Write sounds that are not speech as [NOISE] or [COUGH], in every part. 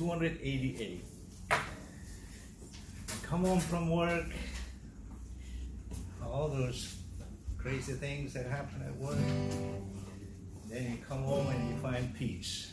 288. Come home from work, all those crazy things that happen at work. Then you come home and you find peace.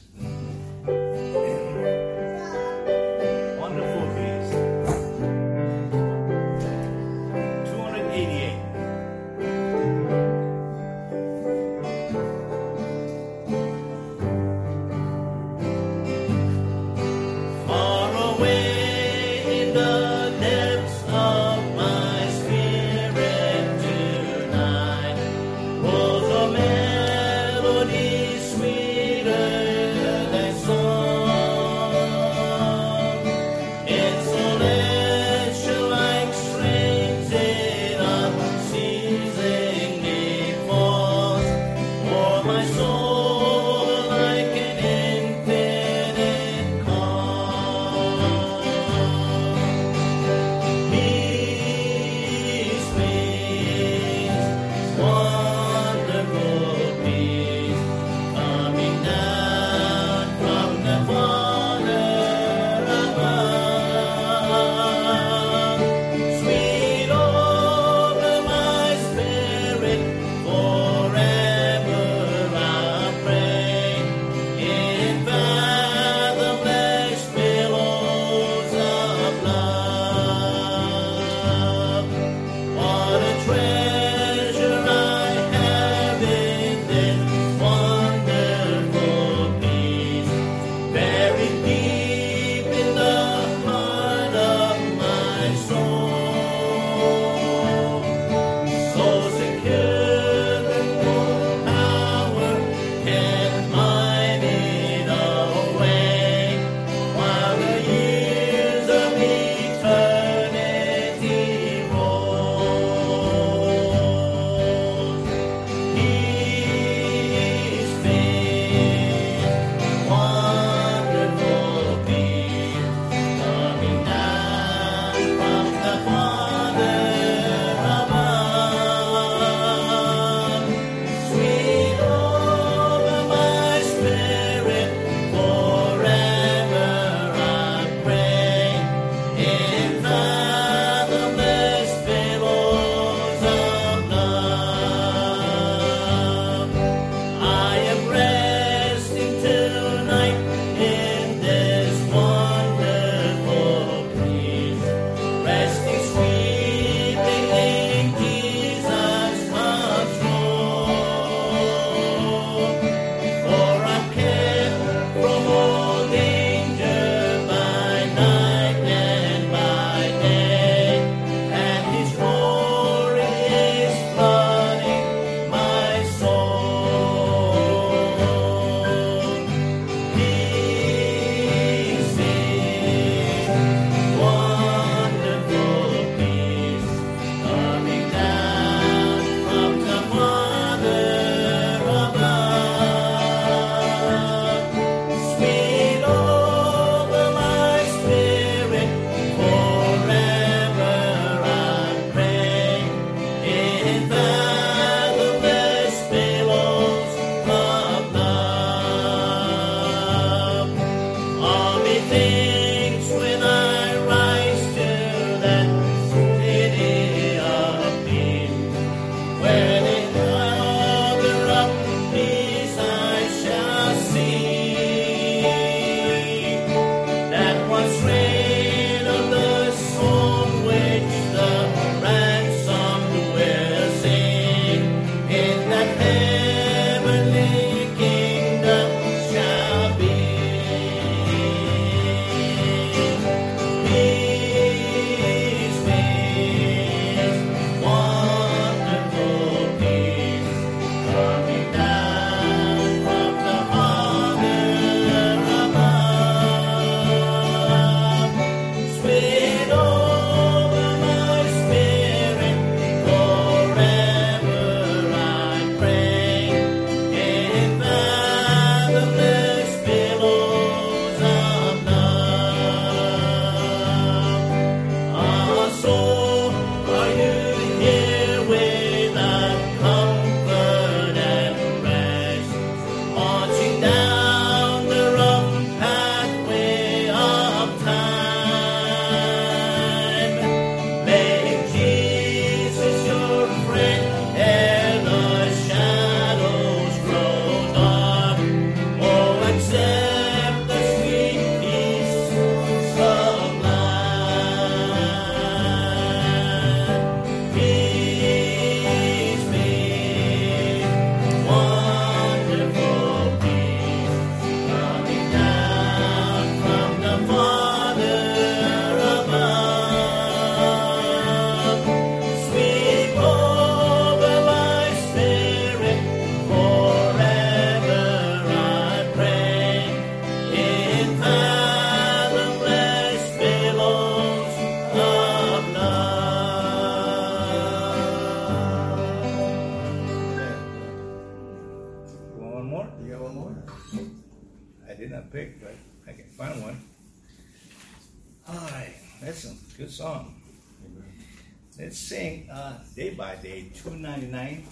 299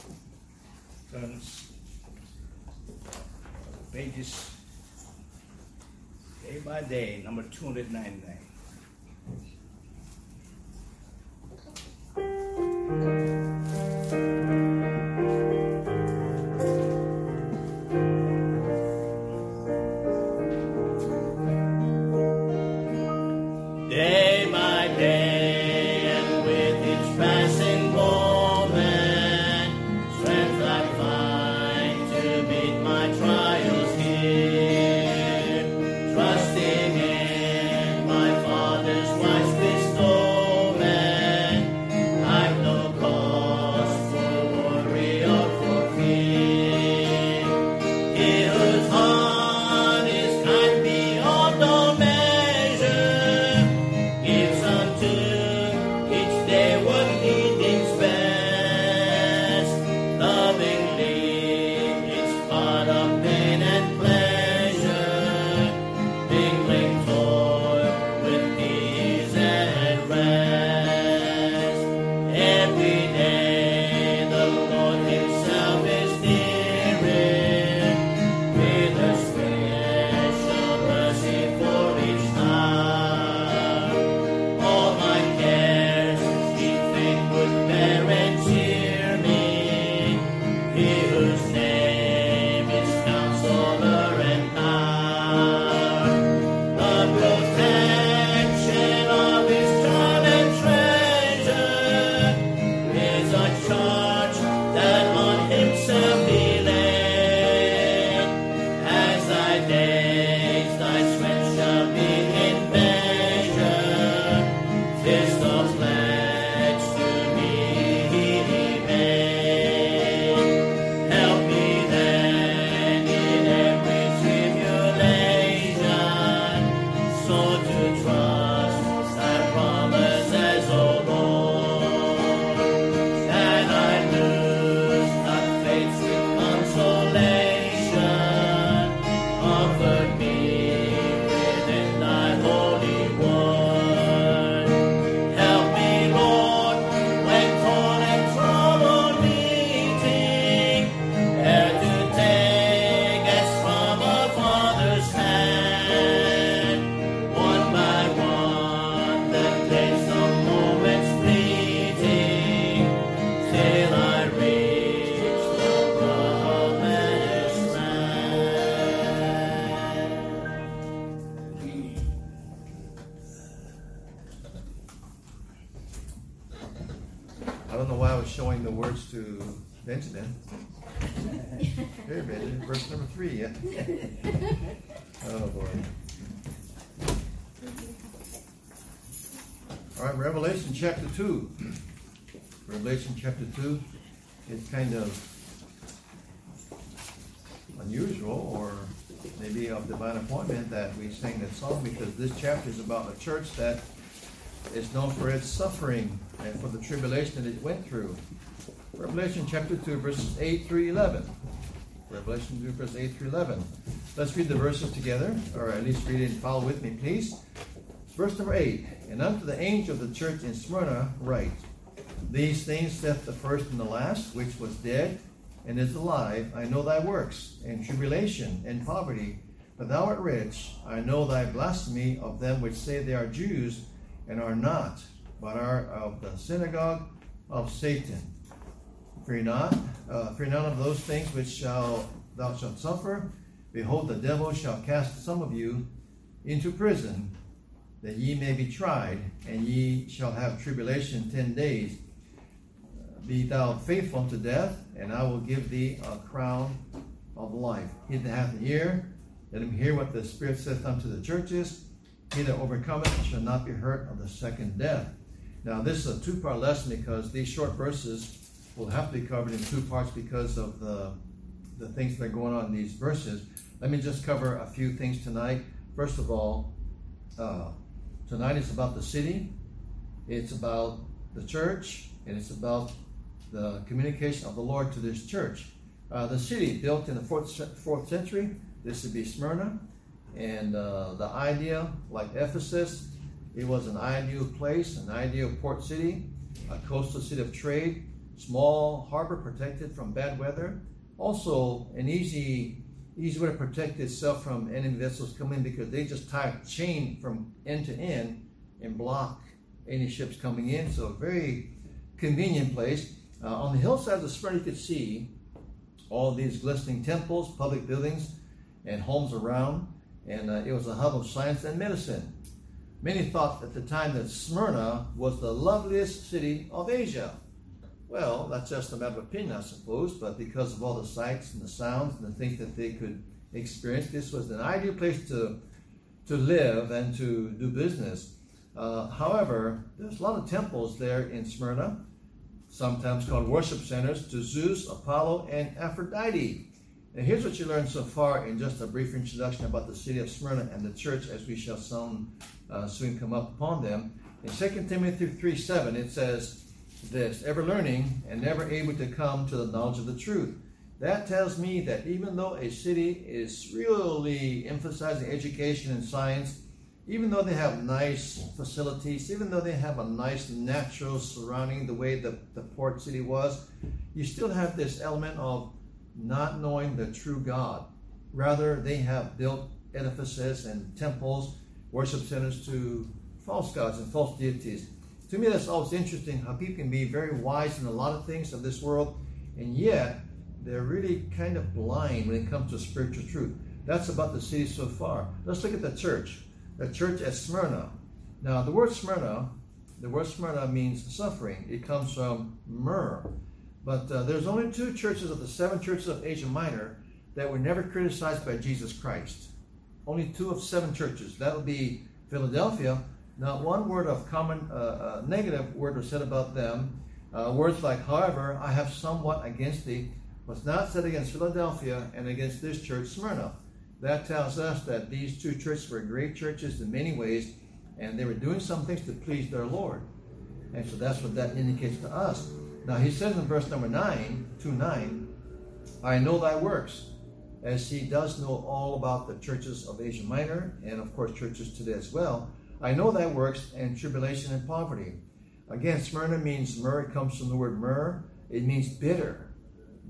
turns um, pages day by day, number 299. chapter Revelation chapter 2 is kind of unusual or maybe of divine appointment that we sing that song because this chapter is about a church that is known for its suffering and for the tribulation that it went through. Revelation chapter 2, verses 8 through 11. Revelation 2, verse 8 through 11. Let's read the verses together, or at least read it and follow with me, please. Verse number 8 And unto the angel of the church in Smyrna write, These things saith the first and the last, which was dead and is alive. I know thy works, and tribulation, and poverty, but thou art rich. I know thy blasphemy of them which say they are Jews, and are not, but are of the synagogue of Satan. Fear not, uh, fear none of those things which shall thou shalt suffer. Behold, the devil shall cast some of you into prison, that ye may be tried, and ye shall have tribulation ten days. Be thou faithful unto death, and I will give thee a crown of life. He that hath an ear, let him hear what the Spirit saith unto the churches. He that overcometh shall not be hurt of the second death. Now, this is a two part lesson because these short verses will have to be covered in two parts because of the, the things that are going on in these verses. Let me just cover a few things tonight. First of all, uh, tonight is about the city, it's about the church, and it's about the communication of the Lord to this church. Uh, the city, built in the fourth, fourth century, this would be Smyrna. And uh, the idea, like Ephesus, it was an ideal place, an ideal port city, a coastal city of trade, small harbor protected from bad weather. Also, an easy easy way to protect itself from enemy vessels coming in because they just tie a chain from end to end and block any ships coming in. So, a very convenient place. Uh, on the hillside of Smyrna, you could see all these glistening temples, public buildings, and homes around. And uh, it was a hub of science and medicine. Many thought at the time that Smyrna was the loveliest city of Asia. Well, that's just a matter of opinion, I suppose, but because of all the sights and the sounds and the things that they could experience, this was an ideal place to, to live and to do business. Uh, however, there's a lot of temples there in Smyrna, sometimes called worship centers to Zeus, Apollo, and Aphrodite. And here's what you learned so far in just a brief introduction about the city of Smyrna and the church, as we shall soon, uh, soon come up upon them. In 2 Timothy 3 7, it says, this ever learning and never able to come to the knowledge of the truth. That tells me that even though a city is really emphasizing education and science, even though they have nice facilities, even though they have a nice natural surrounding the way the, the port city was, you still have this element of not knowing the true God. Rather, they have built edifices and temples, worship centers to false gods and false deities to me, that's always interesting how people can be very wise in a lot of things of this world, and yet they're really kind of blind when it comes to spiritual truth. That's about the city so far. Let's look at the church. The church at Smyrna. Now, the word Smyrna, the word Smyrna means suffering. It comes from myrrh. But uh, there's only two churches of the seven churches of Asia Minor that were never criticized by Jesus Christ. Only two of seven churches. That would be Philadelphia, not one word of common uh, uh, negative word was said about them. Uh, words like, however, I have somewhat against thee, was not said against Philadelphia and against this church, Smyrna. That tells us that these two churches were great churches in many ways, and they were doing some things to please their Lord. And so that's what that indicates to us. Now he says in verse number 9, 2 9, I know thy works, as he does know all about the churches of Asia Minor, and of course churches today as well. I know thy works and tribulation and poverty. Again, Smyrna means myrrh. It comes from the word myrrh. It means bitter,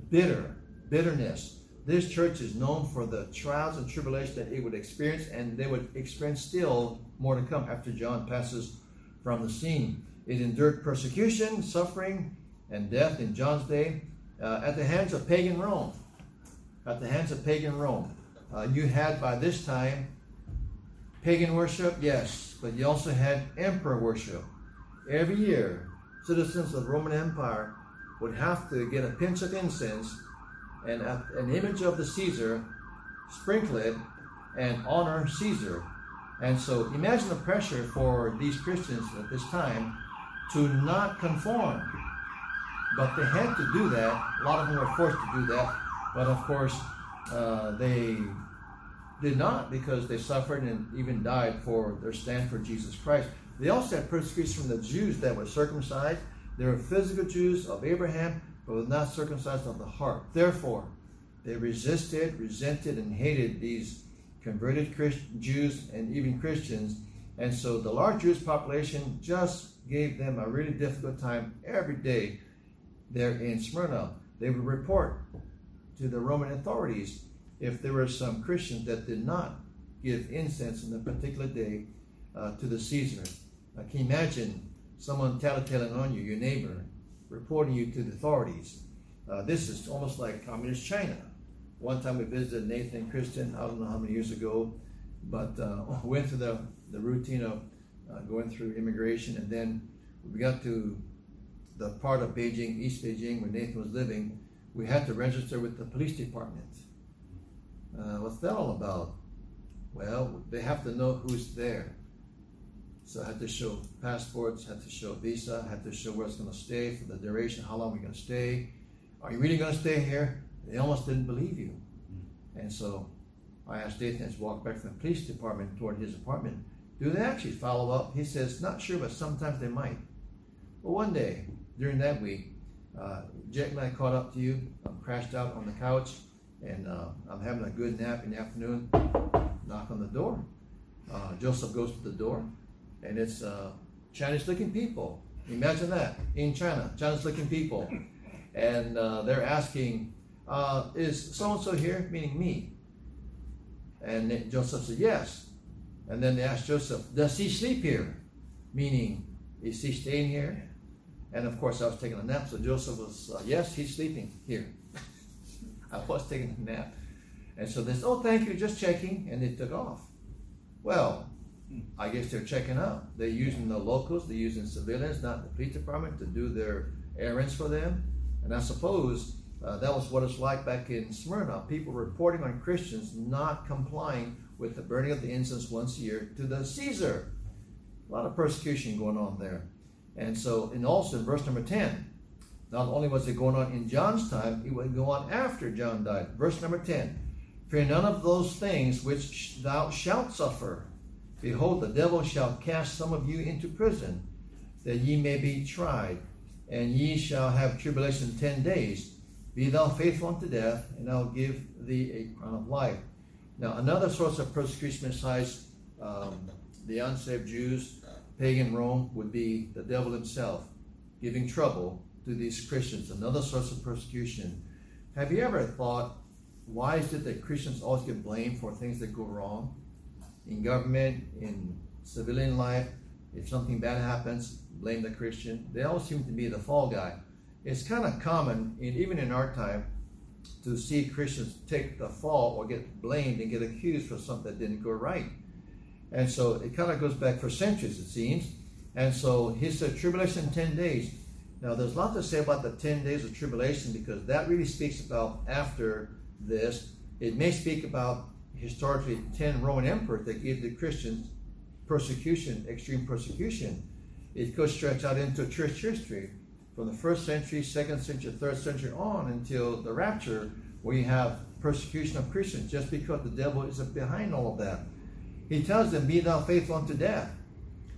bitter, bitterness. This church is known for the trials and tribulation that it would experience, and they would experience still more to come after John passes from the scene. It endured persecution, suffering, and death in John's day uh, at the hands of pagan Rome. At the hands of pagan Rome. Uh, you had by this time pagan worship, yes, but you also had emperor worship. Every year, citizens of the Roman Empire would have to get a pinch of incense and an image of the Caesar, sprinkle it, and honor Caesar. And so imagine the pressure for these Christians at this time to not conform. But they had to do that. A lot of them were forced to do that. But of course, uh, they did not because they suffered and even died for their stand for Jesus Christ. They also had persecution from the Jews that were circumcised. They were physical Jews of Abraham, but were not circumcised of the heart. Therefore, They resisted, resented, and hated these converted Christ- Jews and even Christians. And so the large Jewish population just gave them a really difficult time every day there in Smyrna. They would report to the Roman authorities if there were some Christians that did not give incense on a particular day uh, to the Caesar. Uh, can imagine someone tattletaling on you, your neighbor, reporting you to the authorities? Uh, this is almost like communist China. One time we visited Nathan and I don't know how many years ago, but uh, [LAUGHS] went through the, the routine of uh, going through immigration, and then we got to the part of Beijing, East Beijing, where Nathan was living. We had to register with the police department. Uh, what's that all about? Well, they have to know who's there. So I had to show passports, had to show visa, had to show where it's going to stay for the duration, how long we're going to stay. Are you really going to stay here? They almost didn't believe you. And so I asked Nathan to walk back from the police department toward his apartment. Do they actually follow up? He says, not sure, but sometimes they might. Well, one day during that week, uh, Jack and I caught up to you. I'm crashed out on the couch, and uh, I'm having a good nap in the afternoon. Knock on the door. Uh, Joseph goes to the door, and it's uh, Chinese-looking people. Imagine that in China, Chinese-looking people, and uh, they're asking, uh, "Is so and so here?" Meaning me. And Joseph said, "Yes." And then they asked Joseph, "Does he sleep here?" Meaning, is he staying here? And of course, I was taking a nap, so Joseph was, uh, yes, he's sleeping here. I was taking a nap. And so they said, oh, thank you, just checking. And they took off. Well, I guess they're checking out. They're using the locals, they're using civilians, not the police department, to do their errands for them. And I suppose uh, that was what it's like back in Smyrna. People reporting on Christians not complying with the burning of the incense once a year to the Caesar. A lot of persecution going on there. And so, and also in verse number 10, not only was it going on in John's time, it would go on after John died. Verse number 10 Fear none of those things which thou shalt suffer. Behold, the devil shall cast some of you into prison, that ye may be tried, and ye shall have tribulation ten days. Be thou faithful unto death, and I'll give thee a crown of life. Now, another source of persecution besides um, the unsaved Jews pagan Rome would be the devil himself giving trouble to these Christians, another source of persecution. Have you ever thought, why is it that Christians always get blamed for things that go wrong in government, in civilian life? If something bad happens, blame the Christian. They always seem to be the fall guy. It's kind of common, in, even in our time, to see Christians take the fall or get blamed and get accused for something that didn't go right. And so it kind of goes back for centuries, it seems. And so he said, tribulation 10 days. Now, there's a lot to say about the 10 days of tribulation because that really speaks about after this. It may speak about historically 10 Roman emperors that gave the Christians persecution, extreme persecution. It could stretch out into church history from the first century, second century, third century on until the rapture, where you have persecution of Christians just because the devil is behind all of that. He tells them, Be thou faithful unto death.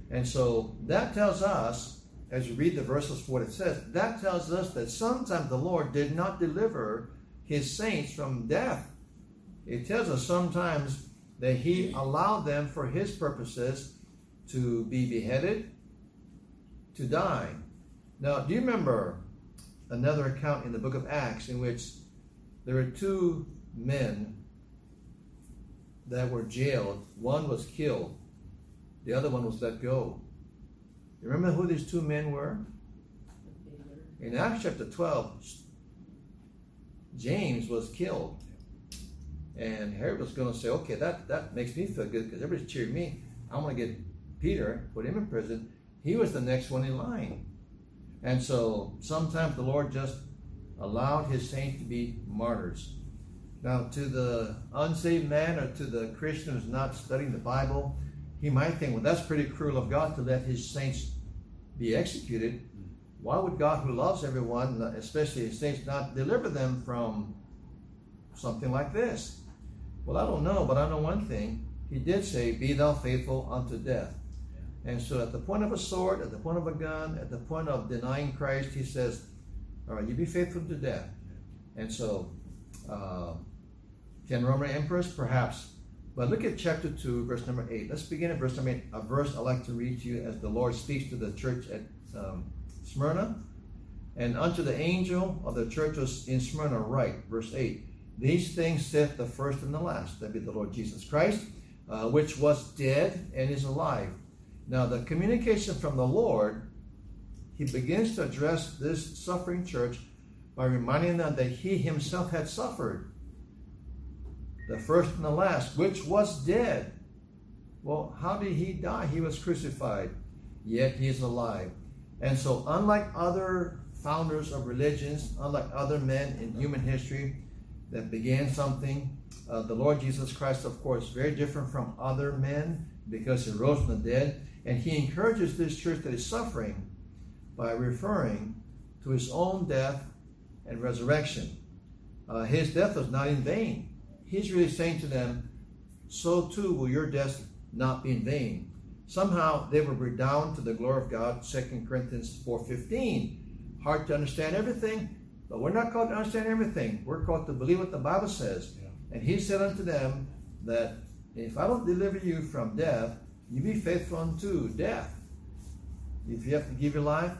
And so that tells us, as you read the verses for what it says, that tells us that sometimes the Lord did not deliver his saints from death. It tells us sometimes that he allowed them for his purposes to be beheaded, to die. Now, do you remember another account in the book of Acts in which there were two men that were jailed? One was killed, the other one was let go. You remember who these two men were? In Acts chapter 12, James was killed. And Herod was going to say, okay, that, that makes me feel good because everybody's cheering me. I'm going to get Peter, put him in prison. He was the next one in line. And so sometimes the Lord just allowed his saints to be martyrs. Now, to the unsaved man or to the Christian who's not studying the Bible, he might think, well, that's pretty cruel of God to let his saints be executed. Why would God, who loves everyone, especially his saints, not deliver them from something like this? Well, I don't know, but I know one thing. He did say, Be thou faithful unto death. And so, at the point of a sword, at the point of a gun, at the point of denying Christ, he says, All right, you be faithful to death. And so, uh, ten Roman emperors, perhaps. But look at chapter 2, verse number 8. Let's begin at verse number 8, a verse I like to read to you as the Lord speaks to the church at um, Smyrna. And unto the angel of the church in Smyrna write, verse 8, These things saith the first and the last, that be the Lord Jesus Christ, uh, which was dead and is alive. Now, the communication from the Lord, he begins to address this suffering church by reminding them that he himself had suffered the first and the last, which was dead. Well, how did he die? He was crucified, yet he is alive. And so, unlike other founders of religions, unlike other men in human history that began something, uh, the Lord Jesus Christ, of course, very different from other men because he rose from the dead. And he encourages this church that is suffering by referring to his own death and resurrection. Uh, his death was not in vain he's really saying to them, so too will your death not be in vain. Somehow they will redound to the glory of God, 2 Corinthians 4.15. Hard to understand everything, but we're not called to understand everything. We're called to believe what the Bible says. Yeah. And he said unto them that if I don't deliver you from death, you be faithful unto death. If you have to give your life,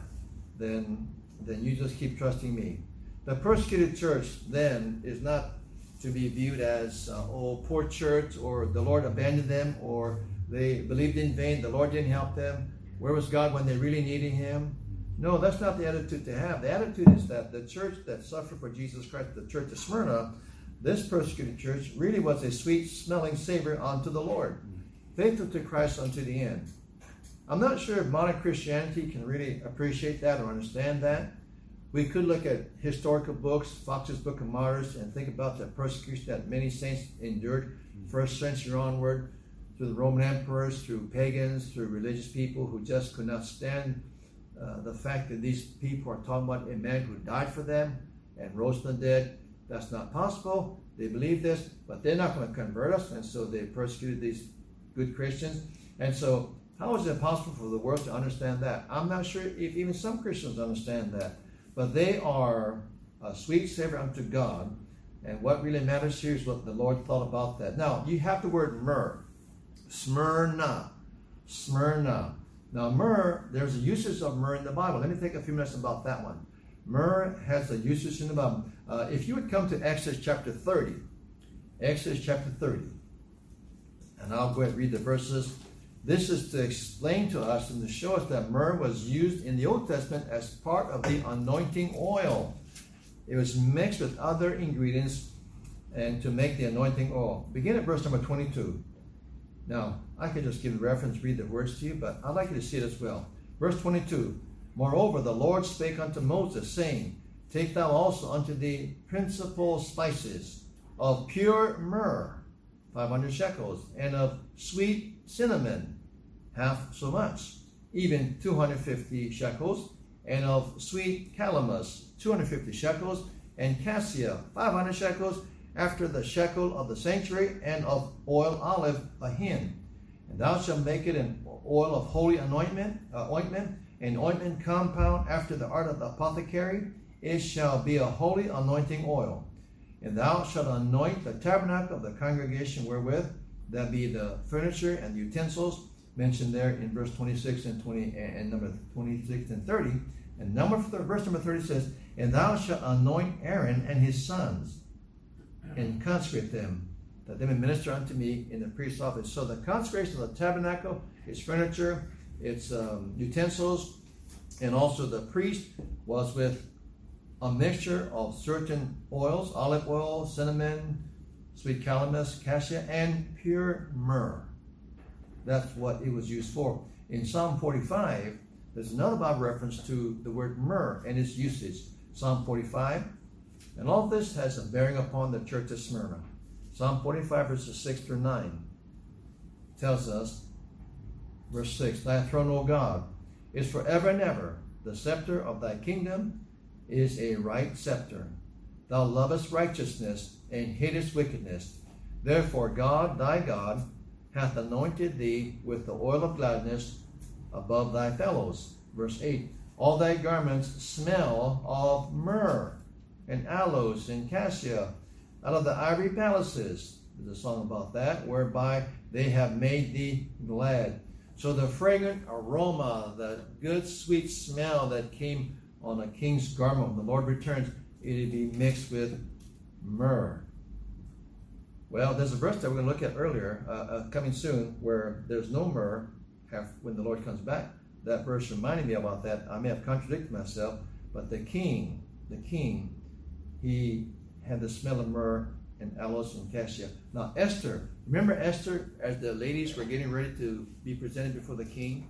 then then you just keep trusting me. The persecuted church then is not to be viewed as, uh, oh, poor church, or the Lord abandoned them, or they believed in vain, the Lord didn't help them. Where was God when they really needed Him? No, that's not the attitude to have. The attitude is that the church that suffered for Jesus Christ, the church of Smyrna, this persecuted church really was a sweet smelling savor unto the Lord, faithful to Christ unto the end. I'm not sure if modern Christianity can really appreciate that or understand that. We could look at historical books, Fox's Book of Martyrs, and think about the persecution that many saints endured, first century onward, through the Roman emperors, through pagans, through religious people who just could not stand uh, the fact that these people are talking about a man who died for them and rose from the dead. That's not possible. They believe this, but they're not going to convert us, and so they persecuted these good Christians. And so, how is it possible for the world to understand that? I'm not sure if even some Christians understand that but they are a sweet savor unto God. And what really matters here is what the Lord thought about that. Now, you have the word myrrh, Smyrna, Smyrna. Now, myrrh, there's a usage of myrrh in the Bible. Let me take a few minutes about that one. Myrrh has a usage in the Bible. Uh, if you would come to Exodus chapter 30, Exodus chapter 30, and I'll go ahead and read the verses this is to explain to us and to show us that myrrh was used in the Old Testament as part of the anointing oil. It was mixed with other ingredients and to make the anointing oil. Begin at verse number 22. Now, I could just give reference, read the words to you, but I'd like you to see it as well. Verse 22 Moreover, the Lord spake unto Moses, saying, Take thou also unto the principal spices of pure myrrh, 500 shekels, and of sweet cinnamon, half so much, even 250 shekels, and of sweet calamus, 250 shekels, and cassia, 500 shekels, after the shekel of the sanctuary, and of oil olive a hin. And thou shalt make it an oil of holy anointment, uh, ointment, an ointment compound after the art of the apothecary. It shall be a holy anointing oil. And thou shalt anoint the tabernacle of the congregation wherewith, that be the furniture and the utensils mentioned there in verse 26 and 20 and number 26 and 30. And number verse number 30 says, And thou shalt anoint Aaron and his sons, and consecrate them, that they may minister unto me in the priest's office. So the consecration of the tabernacle, its furniture, its um, utensils, and also the priest was with a mixture of certain oils, olive oil, cinnamon, sweet calamus, cassia, and pure myrrh. That's what it was used for. In Psalm 45, there's another Bible reference to the word myrrh and its usage. Psalm 45. And all this has a bearing upon the church of Smyrna. Psalm 45, verses 6 through 9 tells us, verse 6 Thy throne, O God, is forever and ever. The scepter of thy kingdom is a right scepter. Thou lovest righteousness and hatest wickedness. Therefore, God, thy God, hath anointed thee with the oil of gladness above thy fellows. Verse 8 All thy garments smell of myrrh, and aloes, and cassia. out of the ivory palaces. There's a song about that, whereby they have made thee glad. So the fragrant aroma, the good sweet smell that came on a king's garment when the Lord returns, it'll be mixed with myrrh. Well, there's a verse that we're going to look at earlier, uh, uh, coming soon, where there's no myrrh when the Lord comes back. That verse reminded me about that. I may have contradicted myself, but the king, the king, he had the smell of myrrh and aloes and cassia. Now, Esther, remember Esther as the ladies were getting ready to be presented before the king?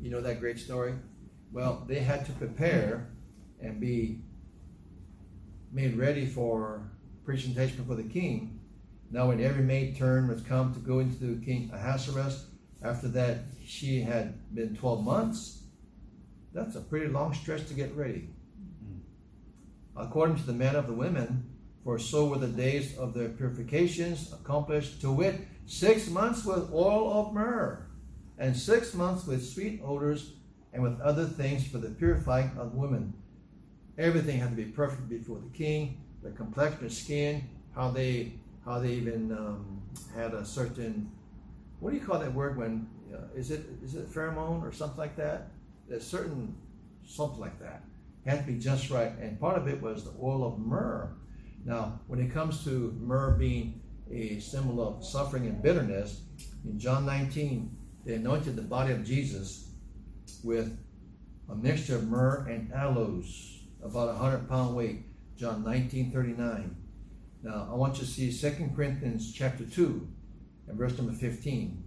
You know that great story? Well, they had to prepare and be made ready for presentation before the king. Now, when every maid turn was come to go into the King Ahasuerus, after that she had been 12 months. That's a pretty long stretch to get ready. According to the man of the women, for so were the days of their purifications accomplished, to wit, six months with oil of myrrh, and six months with sweet odors, and with other things for the purifying of women. Everything had to be perfect before the king. The complexion skin, how they how they even um, had a certain what do you call that word when uh, is it is it pheromone or something like that? There's certain something like that had to be just right, and part of it was the oil of myrrh. Now, when it comes to myrrh being a symbol of suffering and bitterness, in John 19, they anointed the body of Jesus with a mixture of myrrh and aloes, about a hundred pound weight. John 19, 39. Now, I want you to see 2 Corinthians chapter 2 and verse number 15.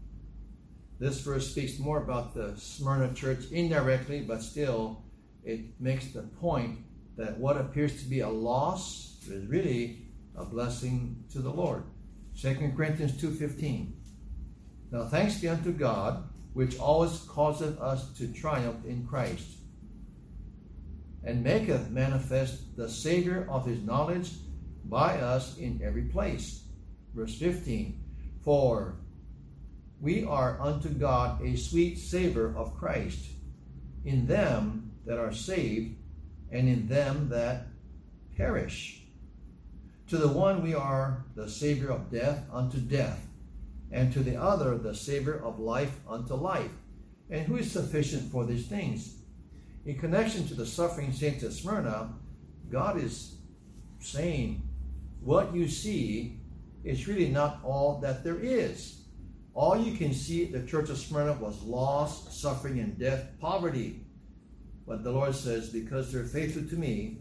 This verse speaks more about the Smyrna church indirectly, but still it makes the point that what appears to be a loss is really a blessing to the Lord. 2 Corinthians 2.15 Now thanks be unto God, which always causeth us to triumph in Christ, and maketh manifest the Savior of his knowledge by us in every place. Verse 15 For we are unto God a sweet savor of Christ in them that are saved and in them that perish. To the one we are the Savior of death unto death, and to the other the Savior of life unto life. And who is sufficient for these things? In connection to the suffering saints at Smyrna, God is saying, What you see is really not all that there is. All you can see the church of Smyrna was loss, suffering, and death, poverty. But the Lord says, Because they're faithful to me,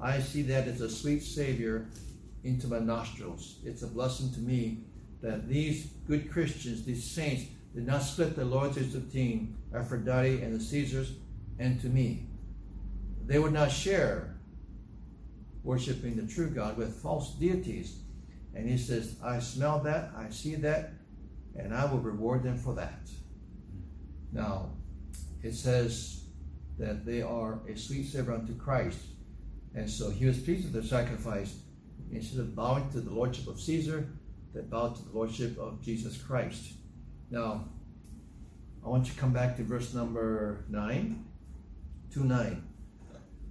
I see that as a sweet Savior into my nostrils. It's a blessing to me that these good Christians, these saints, did not split the loyalties between Aphrodite and the Caesars and to me. They would not share worshiping the true God with false deities. And he says, I smell that, I see that, and I will reward them for that. Now, it says that they are a sweet savor unto Christ. And so he was pleased with their sacrifice. Instead of bowing to the lordship of Caesar, they bowed to the lordship of Jesus Christ. Now, I want you to come back to verse number 9, 2 9.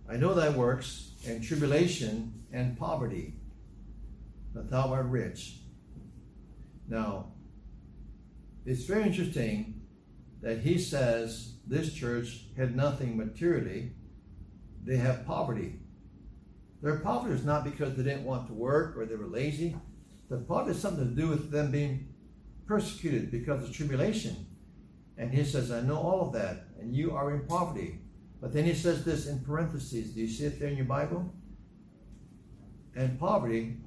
I know thy works, and tribulation, and poverty, but thou art rich. Now, it's very interesting that he says this church had nothing materially, they have poverty. Their poverty is not because they didn't want to work or they were lazy. The poverty has something to do with them being persecuted because of tribulation. And he says, I know all of that, and you are in poverty. But then he says this in parentheses. Do you see it there in your Bible? And poverty,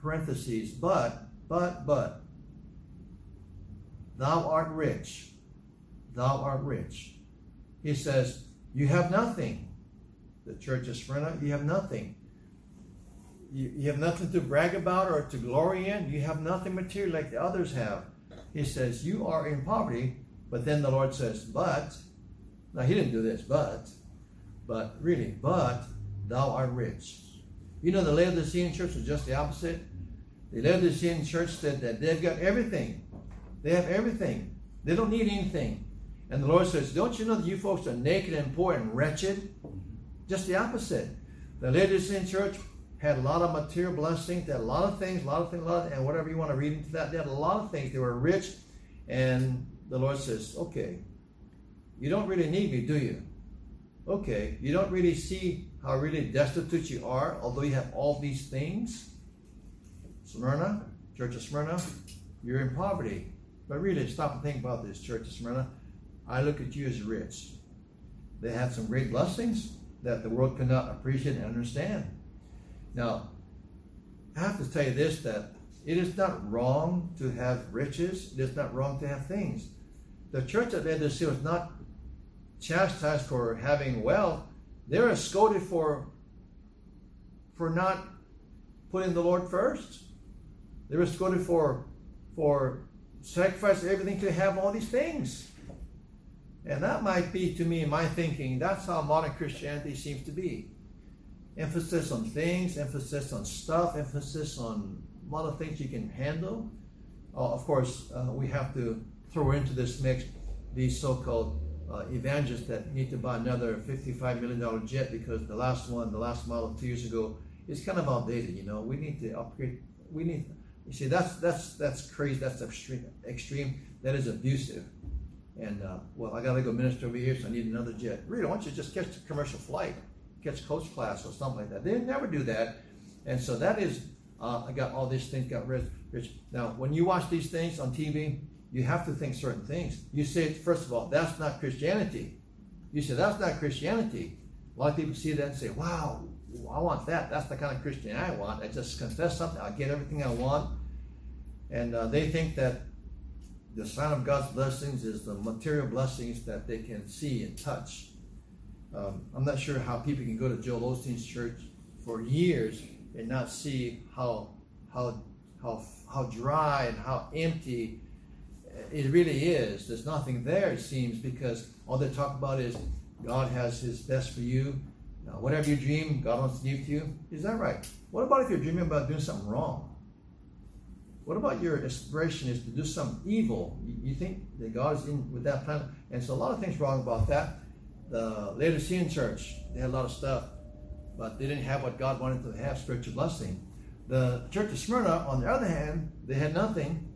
parentheses, but, but, but, thou art rich. Thou art rich. He says, You have nothing. The church of you have nothing. You, you have nothing to brag about or to glory in. You have nothing material like the others have. He says, You are in poverty. But then the Lord says, But, now he didn't do this, but, but really, but thou art rich. You know, the Laodicean church was just the opposite. The Laodicean church said that they've got everything. They have everything. They don't need anything. And the Lord says, Don't you know that you folks are naked and poor and wretched? Just the opposite. The Laodicean church had a lot of material blessings, they had a lot of things, a lot of things, a lot of, and whatever you want to read into that, they had a lot of things. They were rich, and the Lord says, Okay, you don't really need me, do you? Okay, you don't really see how really destitute you are, although you have all these things. Smyrna, Church of Smyrna, you're in poverty. But really, stop and think about this, Church of Smyrna. I look at you as rich. They have some great blessings that the world cannot appreciate and understand. Now, I have to tell you this that it is not wrong to have riches, it is not wrong to have things. The church at Laodicea was not chastised for having wealth, they're scolded for, for not putting the Lord first. They're scolded for, for sacrificing everything to have all these things. And that might be, to me, my thinking, that's how modern Christianity seems to be. Emphasis on things, emphasis on stuff, emphasis on a lot of things you can handle. Uh, of course, uh, we have to throw into this mix these so called uh, evangelists that need to buy another $55 million jet because the last one, the last model two years ago, is kind of outdated. You know, we need to upgrade. We need, you see, that's that's that's crazy. That's extreme. Extreme. That is abusive. And uh, well, I gotta go minister over here, so I need another jet. Really, why don't you just catch a commercial flight, catch coach class or something like that? They never do that, and so that is. Uh, I got all these things got rich, rich. Now, when you watch these things on TV, you have to think certain things. You say, first of all, that's not Christianity. You say that's not Christianity. A lot of people see that and say, "Wow, I want that. That's the kind of Christian I want. I just confess something, I get everything I want." And uh, they think that the sign of God's blessings is the material blessings that they can see and touch. Um, I'm not sure how people can go to Joel Osteen's church for years and not see how how how how dry and how empty it really is. There's nothing there, it seems, because all they talk about is God has His best for you. Now, whatever you dream, God wants to give to you. Is that right? What about if you're dreaming about doing something wrong? What about your aspiration is to do something evil? You, think that God is in with that plan? And so a lot of things wrong about that. The Laodicean church, they had a lot of stuff, but they didn't have what God wanted to have, spiritual blessing. The church of Smyrna, on the other hand, they had nothing.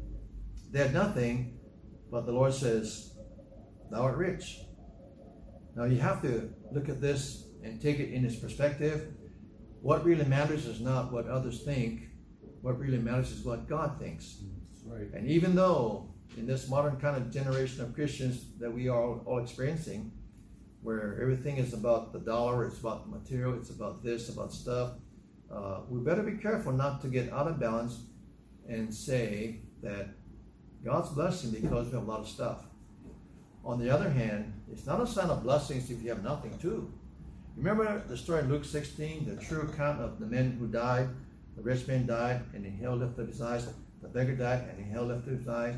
They had nothing, but the Lord says, Thou art rich. Now you have to look at this and take it in its perspective. What really matters is not what others think, what really matters is what God thinks. Right. And even though in this modern kind of generation of Christians that we are all experiencing, where everything is about the dollar, it's about the material, it's about this, about stuff, uh, we better be careful not to get out of balance and say that God's blessing because we have a lot of stuff. On the other hand, it's not a sign of blessings if you have nothing too. Remember the story in Luke 16, the true account of the men who died the rich man died, and he held lifted his eyes. The beggar died, and he held lifted his eyes.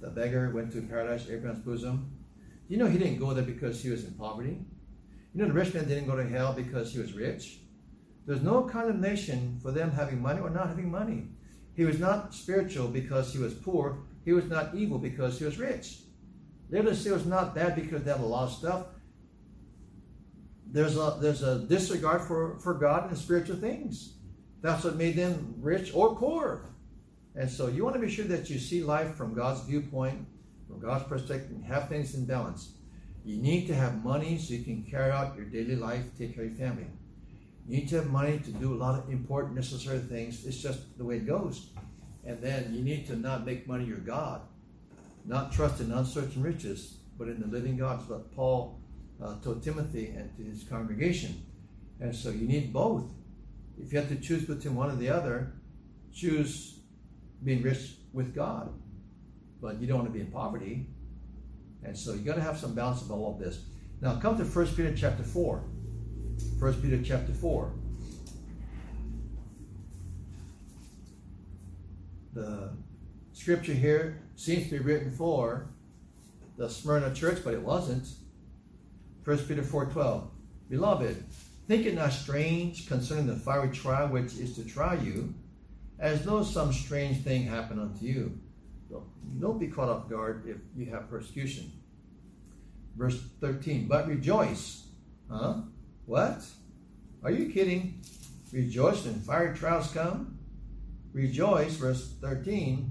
The beggar went to paradise, Abraham's bosom. You know he didn't go there because he was in poverty? You know the rich man didn't go to hell because he was rich. There's no condemnation for them having money or not having money. He was not spiritual because he was poor. He was not evil because he was rich. Laodicea was not bad because they had a lot of stuff. There's a there's a disregard for, for God and spiritual things. That's what made them rich or poor. And so you want to be sure that you see life from God's viewpoint, from God's perspective, and have things in balance. You need to have money so you can carry out your daily life, take care of your family. You need to have money to do a lot of important, necessary things. It's just the way it goes. And then you need to not make money your God, not trust in uncertain riches, but in the living God. That's what Paul uh, told Timothy and to his congregation. And so you need both. If you have to choose between one or the other, choose being rich with God. But you don't want to be in poverty. And so you got to have some balance about all of this. Now come to 1 Peter chapter 4. 1 Peter chapter 4. The scripture here seems to be written for the Smyrna church, but it wasn't. 1 Peter 4:12. Beloved, Think it not strange concerning the fiery trial which is to try you, as though some strange thing happened unto you. Don't be caught off guard if you have persecution. Verse 13, but rejoice. Huh? What? Are you kidding? Rejoice when fiery trials come. Rejoice, verse 13,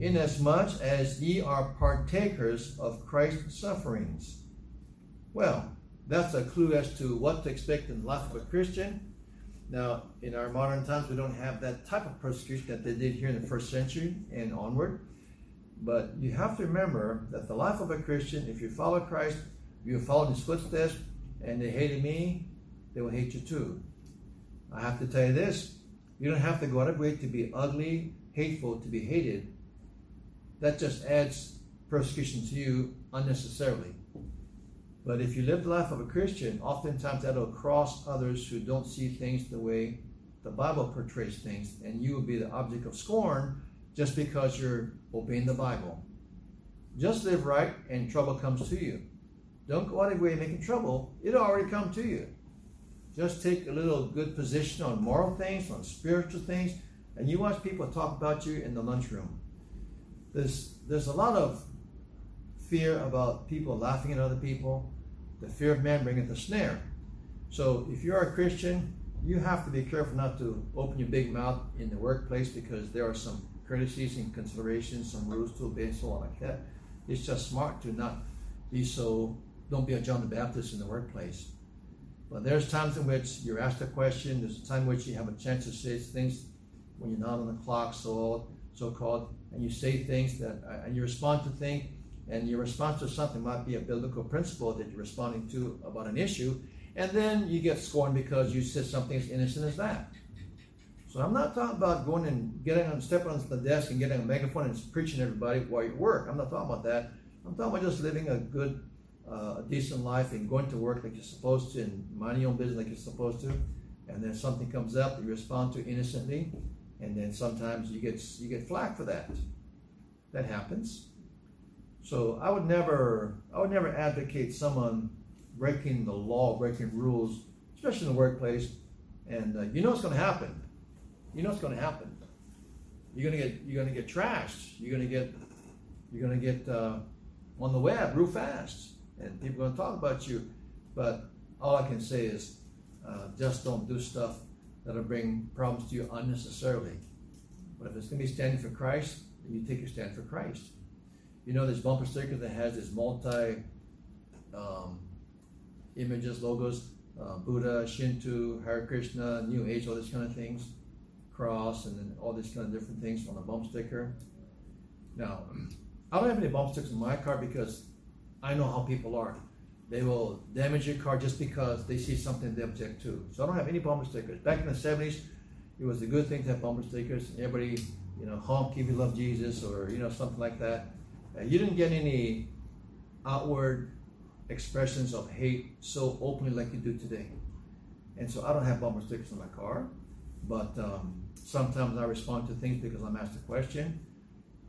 inasmuch as ye are partakers of Christ's sufferings. Well, that's a clue as to what to expect in the life of a Christian. Now, in our modern times, we don't have that type of persecution that they did here in the first century and onward. But you have to remember that the life of a Christian, if you follow Christ, you follow his footsteps, and they hated me, they will hate you too. I have to tell you this you don't have to go out of way to be ugly, hateful, to be hated. That just adds persecution to you unnecessarily. But if you live the life of a Christian, oftentimes that'll cross others who don't see things the way the Bible portrays things, and you will be the object of scorn just because you're obeying the Bible. Just live right, and trouble comes to you. Don't go out of your way making trouble, it'll already come to you. Just take a little good position on moral things, on spiritual things, and you watch people talk about you in the lunchroom. There's, there's a lot of fear about people laughing at other people. The fear of man bringeth a snare. So if you're a Christian, you have to be careful not to open your big mouth in the workplace because there are some courtesies and considerations, some rules to obey, and so on like that. It's just smart to not be so, don't be a John the Baptist in the workplace. But there's times in which you're asked a question, there's a time in which you have a chance to say things when you're not on the clock, so so called, and you say things that uh, and you respond to things, and your response to something might be a biblical principle that you're responding to about an issue, and then you get scorned because you said something as innocent as that. So I'm not talking about going and getting on, stepping on the desk and getting a megaphone and preaching to everybody while you work. I'm not talking about that. I'm talking about just living a good, uh, a decent life and going to work like you're supposed to and minding your own business like you're supposed to. And then something comes up that you respond to innocently, and then sometimes you get you get flack for that. That happens. So I would never I would never advocate someone breaking the law, breaking rules, especially in the workplace. And uh, you know what's going to happen. You know what's going to happen. You're going to get you're going to get trashed. You're going to get you're going to get uh, on the web real fast, and people are going to talk about you. But all I can say is, uh, just don't do stuff that'll bring problems to you unnecessarily. But if it's going to be standing for Christ, then you take your stand for Christ. You know, this bumper sticker that has this multi um, images, logos, uh, Buddha, Shinto, Hare Krishna, New Age, all these kind of things, cross, and then all these kind of different things on a bump sticker. Now, [CLEARS THROAT] I don't have any bump stickers in my car because I know how people are. They will damage your car just because they see something they object to. So I don't have any bumper stickers. Back in the 70s, it was a good thing to have bumper stickers. Everybody, you know, honk if you love Jesus or, you know, something like that. Uh, you didn't get any outward expressions of hate so openly like you do today. And so I don't have bumper stickers on my car, but um, sometimes I respond to things because I'm asked a question.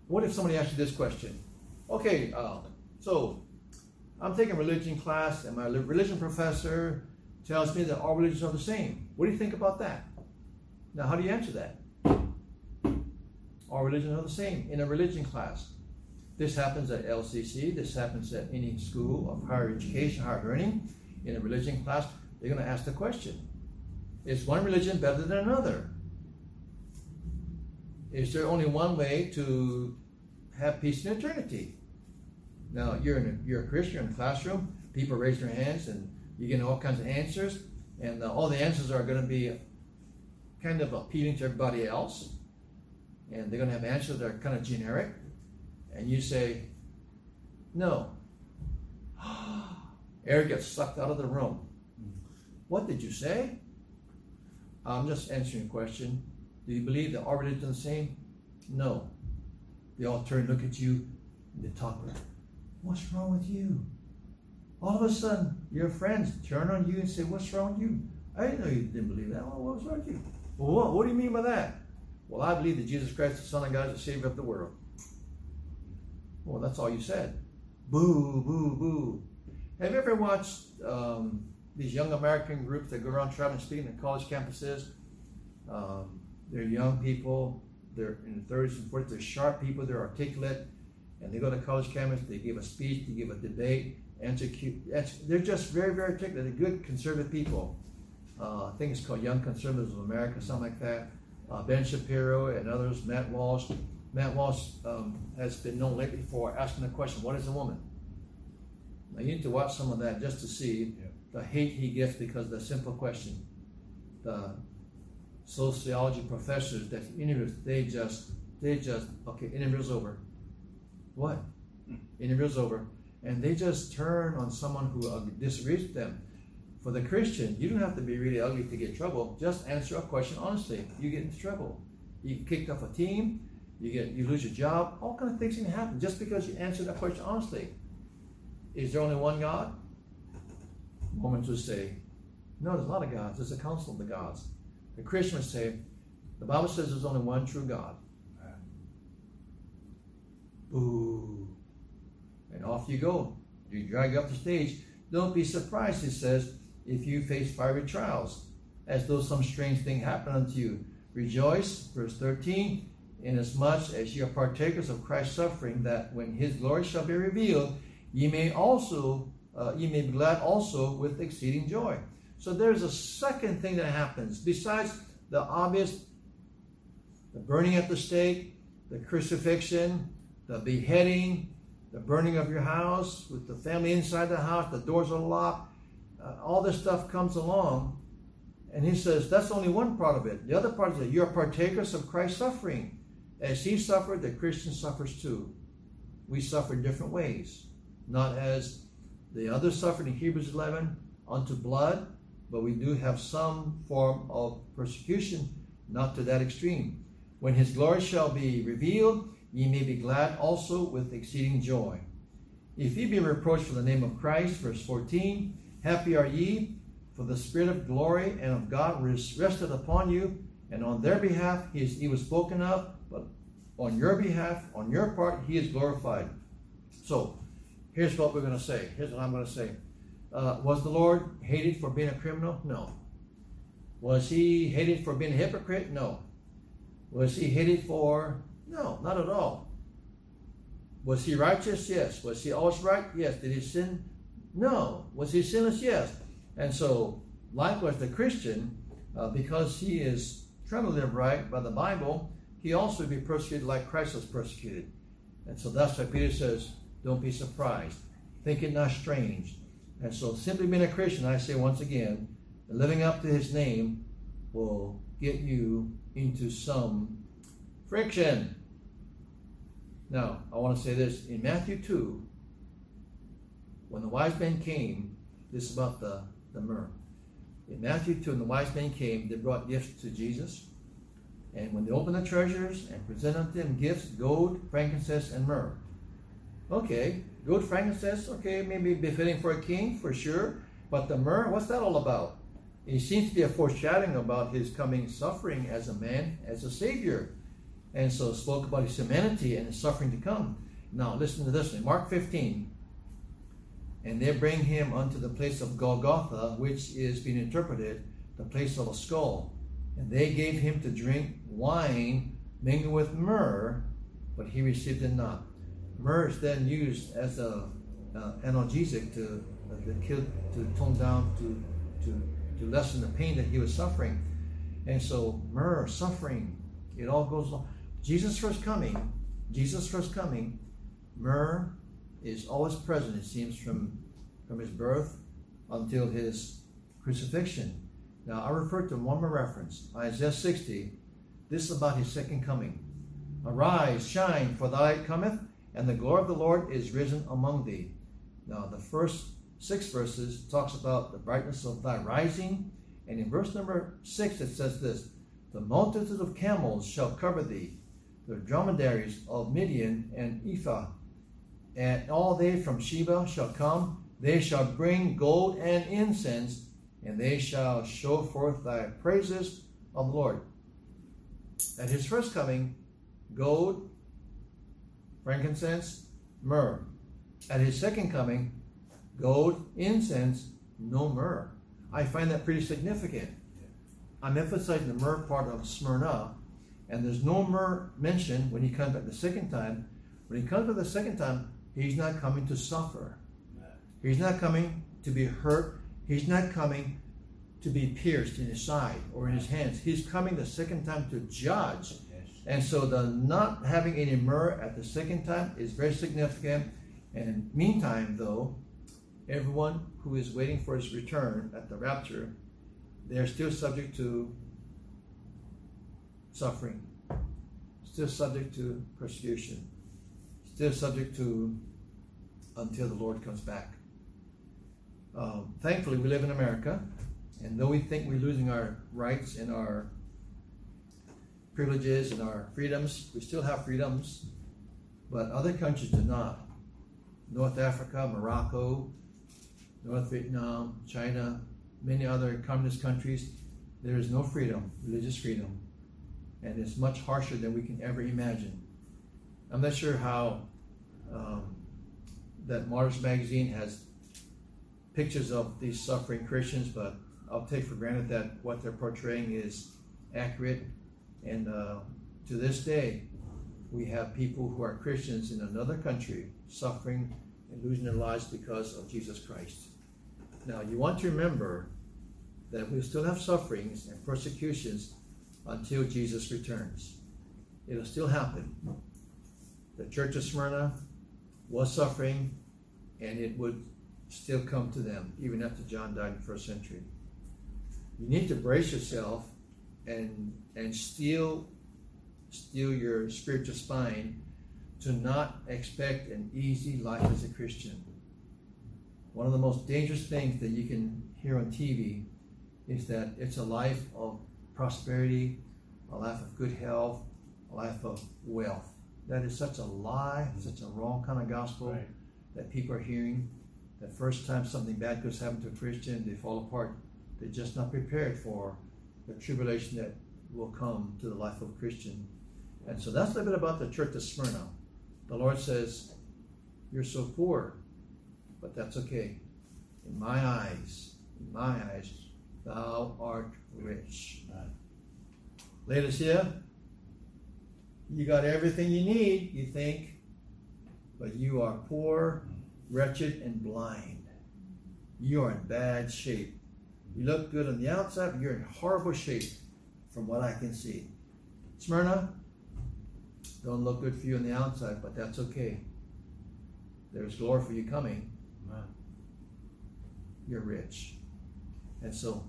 What if somebody asked you this question? Okay, uh, so I'm taking religion class, and my religion professor tells me that all religions are the same. What do you think about that? Now, how do you answer that? All religions are the same in a religion class. This happens at LCC. This happens at any school of higher education, higher learning. In a religion class, they're going to ask the question Is one religion better than another? Is there only one way to have peace in eternity? Now, you're, in a, you're a Christian in a classroom, people raise their hands, and you get all kinds of answers, and uh, all the answers are going to be kind of appealing to everybody else, and they're going to have answers that are kind of generic and you say, no. [GASPS] Air gets sucked out of the room. What did you say? I'm just answering a question. Do you believe that all religions are the same? No. They all turn look at you and they talk what's wrong with you? All of a sudden, your friends turn on you and say, what's wrong with you? I didn't know you didn't believe that. Well, what's wrong with you? Well, what, what do you mean by that? Well, I believe that Jesus Christ, the Son of God, is the Savior of the world. Well, that's all you said. Boo, boo, boo. Have you ever watched um, these young American groups that go around traveling speaking at college campuses? Um, they're young people, they're in the 30s and 40s, they're sharp people, they're articulate, and they go to college campus, they give a speech, they give a debate, answer, they're just very, very articulate, they're good conservative people. uh, I think it's called Young Conservatives of America, something like that. Uh, ben Shapiro and others, Matt Walsh. Matt Walsh um, has been known lately for asking the question, "What is a woman?" Now you need to watch some of that just to see Yeah. the hate he gets because of the simple question. The sociology professors that interviews, they just, they just, okay, interview's over. What? Hmm. Interview's over. And they just turn on someone who disagrees with them. For the Christian, you don't have to be really ugly to get trouble. Just answer a question honestly. You get into trouble. You get kicked off a team. You get you lose your job. All kind of things can happen just because you answer that question honestly. Is there only one God? Mormons would say, no, there's a lot of gods. There's a council of the gods. The Christian would say, the Bible says there's only one true God. Boo. And off you go. You drag up the stage. Don't be surprised, it says, if you face fiery trials, as though some strange thing happened unto you. Rejoice, verse 13, inasmuch as ye are partakers of Christ's suffering, that when his glory shall be revealed, ye may also uh, ye may be glad also with exceeding joy. So there's a second thing that happens besides the obvious, the burning at the stake, the crucifixion, the beheading, the burning of your house with the family inside the house, the doors are locked. Uh, all this stuff comes along, and he says that's only one part of it. The other part is that you're partakers of Christ's suffering. As he suffered, the Christian suffers too. We suffer in different ways, not as the others suffered in Hebrews 11 unto blood, but we do have some form of persecution, not to that extreme. When his glory shall be revealed, ye may be glad also with exceeding joy. If ye be reproached for the name of Christ, verse 14, happy are ye, for the Spirit of glory and of God rested upon you, and on their behalf he, is, he was spoken of, but on your behalf, on your part, he is glorified. So, here's what we're going to say. Here's what I'm going to say. Uh, was the Lord hated for being a criminal? No. Was he hated for being a hypocrite? No. Was he hated for? No, not at all. Was he righteous? Yes. Was he always right? Yes. Did he sin? No. Was he sinless? Yes. And so, likewise, the Christian, uh, because he is live right by the Bible, he also be persecuted like Christ was persecuted. And so that's why Peter says, don't be surprised. Think it not strange. And so simply being a Christian, I say once again, living up to his name will get you into some friction. Now, I want to say this. In Matthew 2, when the wise men came, this is about the, the myrrh. In Matthew 2, when the wise men came, they brought gifts to Jesus. And when they opened the treasures and presented him gifts, gold, frankincense, and myrrh. Okay, gold, frankincense, okay, maybe befitting for a king, for sure. But the myrrh, what's that all about? It seems to be a foreshadowing about his coming suffering as a man, as a savior. And so spoke about his humanity and his suffering to come. Now listen to this one. Mark 15. And they bring him unto the place of Golgotha, which is being interpreted the place of a skull. And they gave him to drink wine mingled with myrrh, but he received it not. Myrrh is then used as a uh, analgesic to, uh, to kill, to tone down, to, to, to lessen the pain that he was suffering. And so myrrh, suffering, it all goes along. Jesus' first coming, Jesus' first coming, myrrh is always present, it seems, from, from his birth until his crucifixion. Now, I refer to one more reference, Isaiah 60. This is about his second coming. Arise, shine, for thy light cometh, and the glory of the Lord is risen among thee. Now, the first six verses talks about the brightness of thy rising, and in verse number six it says this: The multitude of camels shall cover thee, the dromedaries of Midian and Ephah, and all they from Sheba shall come. They shall bring gold and incense, and they shall show forth thy praises of the Lord. At his first coming, gold, frankincense, myrrh. At his second coming, gold, incense, no myrrh. I find that pretty significant. I'm emphasizing the myrrh part of Smyrna, and there's no myrrh mentioned when he comes back the second time. When he comes back the second time, he's not coming to suffer. He's not coming to be hurt. He's not coming to be pierced in his side or in his hands. He's coming the second time to judge. And so the not having any myrrh at the second time is very significant. And meantime, though, everyone who is waiting for his return at the rapture, they're still subject to suffering, still subject to persecution, still subject to until the Lord comes back. Um, thankfully, we live in America, and though we think we're losing our rights and our privileges and our freedoms, we still have freedoms, but other countries do not. North Africa, Morocco, North Vietnam, China, many other communist countries, there is no freedom, religious freedom, and it's much harsher than we can ever imagine. I'm not sure how um, that Martyrs magazine has pictures of these suffering Christians, but I'll take for granted that what they're portraying is accurate. And uh, to this day, we have people who are Christians in another country suffering and losing their lives because of Jesus Christ. Now, you want to remember that we still have sufferings and persecutions until Jesus returns. It'll still happen. The church of Smyrna was suffering, and it would still come to them, even after John died in the first century. You need to brace yourself and and steel steel your spiritual spine to not expect an easy life as a Christian. One of the most dangerous things that you can hear on TV is that it's a life of prosperity, a life of good health, a life of wealth. That is such a lie, mm-hmm. such a wrong kind of gospel right. that people are hearing. The first time something bad goes happen to a Christian, they fall apart. They're just not prepared for the tribulation that will come to the life of a Christian. And so that's a little bit about the church of Smyrna. The Lord says, You're so poor, but that's okay. In my eyes, in my eyes, thou art rich. Here, you got everything you need, you think, but you are poor, wretched, and blind. You are in bad shape. You look good on the outside, but you're in horrible shape from what I can see. Smyrna, don't look good for you on the outside, but that's okay. There's glory for you coming. You're rich. And so,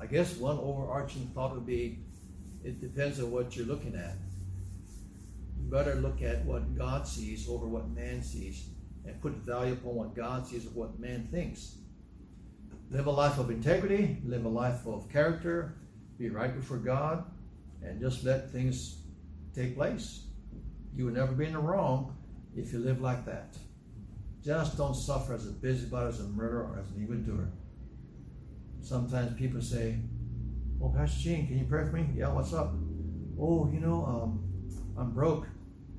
I guess one overarching thought would be it depends on what you're looking at. You better look at what God sees over what man sees and put value upon what God sees of what man thinks. Live a life of integrity, live a life of character, be right before God, and just let things take place. You will never be in the wrong if you live like that. Just don't suffer as a busybody, as a murderer, or as an evildoer. Sometimes people say, Oh, Pastor Gene, can you pray for me? Yeah, what's up? Oh, you know, um, I'm broke.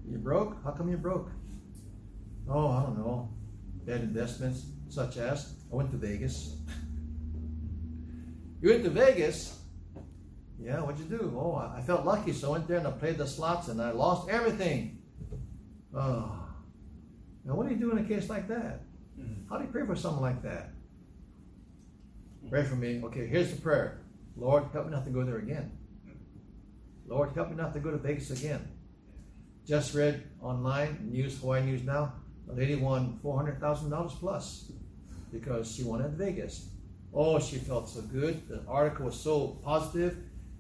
You broke? How come you're broke? Oh, I don't know. Bad investments, such as I went to Vegas. [LAUGHS] you went to Vegas? Yeah, what'd you do? Oh, I felt lucky, so I went there and I played the slots and I lost everything. Oh. Now, what do you do in a case like that? Mm-hmm. How do you pray for something like that? Pray for me. Okay, here's the prayer Lord, help me not to go there again. Lord, help me not to go to Vegas again. Just read online, News, Hawaii News Now, a lady won $400,000 plus because she won at Vegas. Oh, she felt so good. The article was so positive.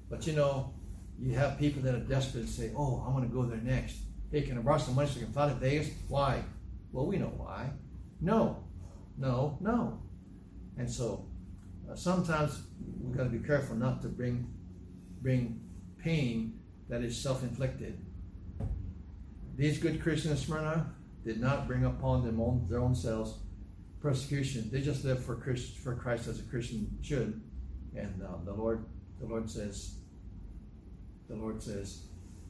But you know, you have people that are desperate and say, oh, I'm going to go there next. Hey, can I borrow some money so I can fly to Vegas? Why? Well, we know why. No, no, no. And so sometimes we've got to be careful not to bring, bring pain that is self inflicted. These good Christians in Smyrna did not bring upon them own, their own selves persecution. They just lived for Christ, for Christ as a Christian should. And uh, the Lord, the Lord says, the Lord says,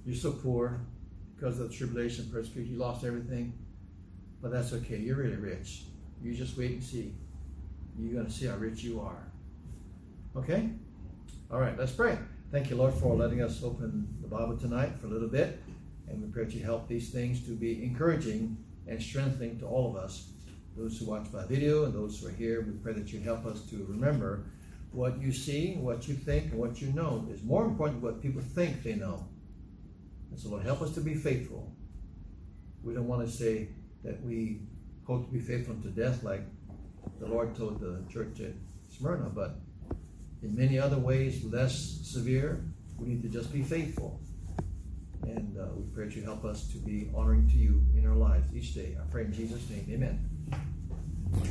you're so poor because of the tribulation, persecution. You lost everything, but that's okay. You're really rich. You just wait and see. You're going to see how rich you are. Okay? All right, let's pray. Thank you, Lord, for letting us open the Bible tonight for a little bit. And we pray that you help these things to be encouraging and strengthening to all of us, those who watch by video and those who are here. We pray that you help us to remember what you see, what you think, and what you know is more important than what people think they know. And so, Lord, help us to be faithful. We don't want to say that we hope to be faithful to death like the Lord told the church at Smyrna, but in many other ways, less severe, we need to just be faithful. And uh, we pray that you help us to be honoring to you in our lives each day. I pray in Jesus' name. Amen.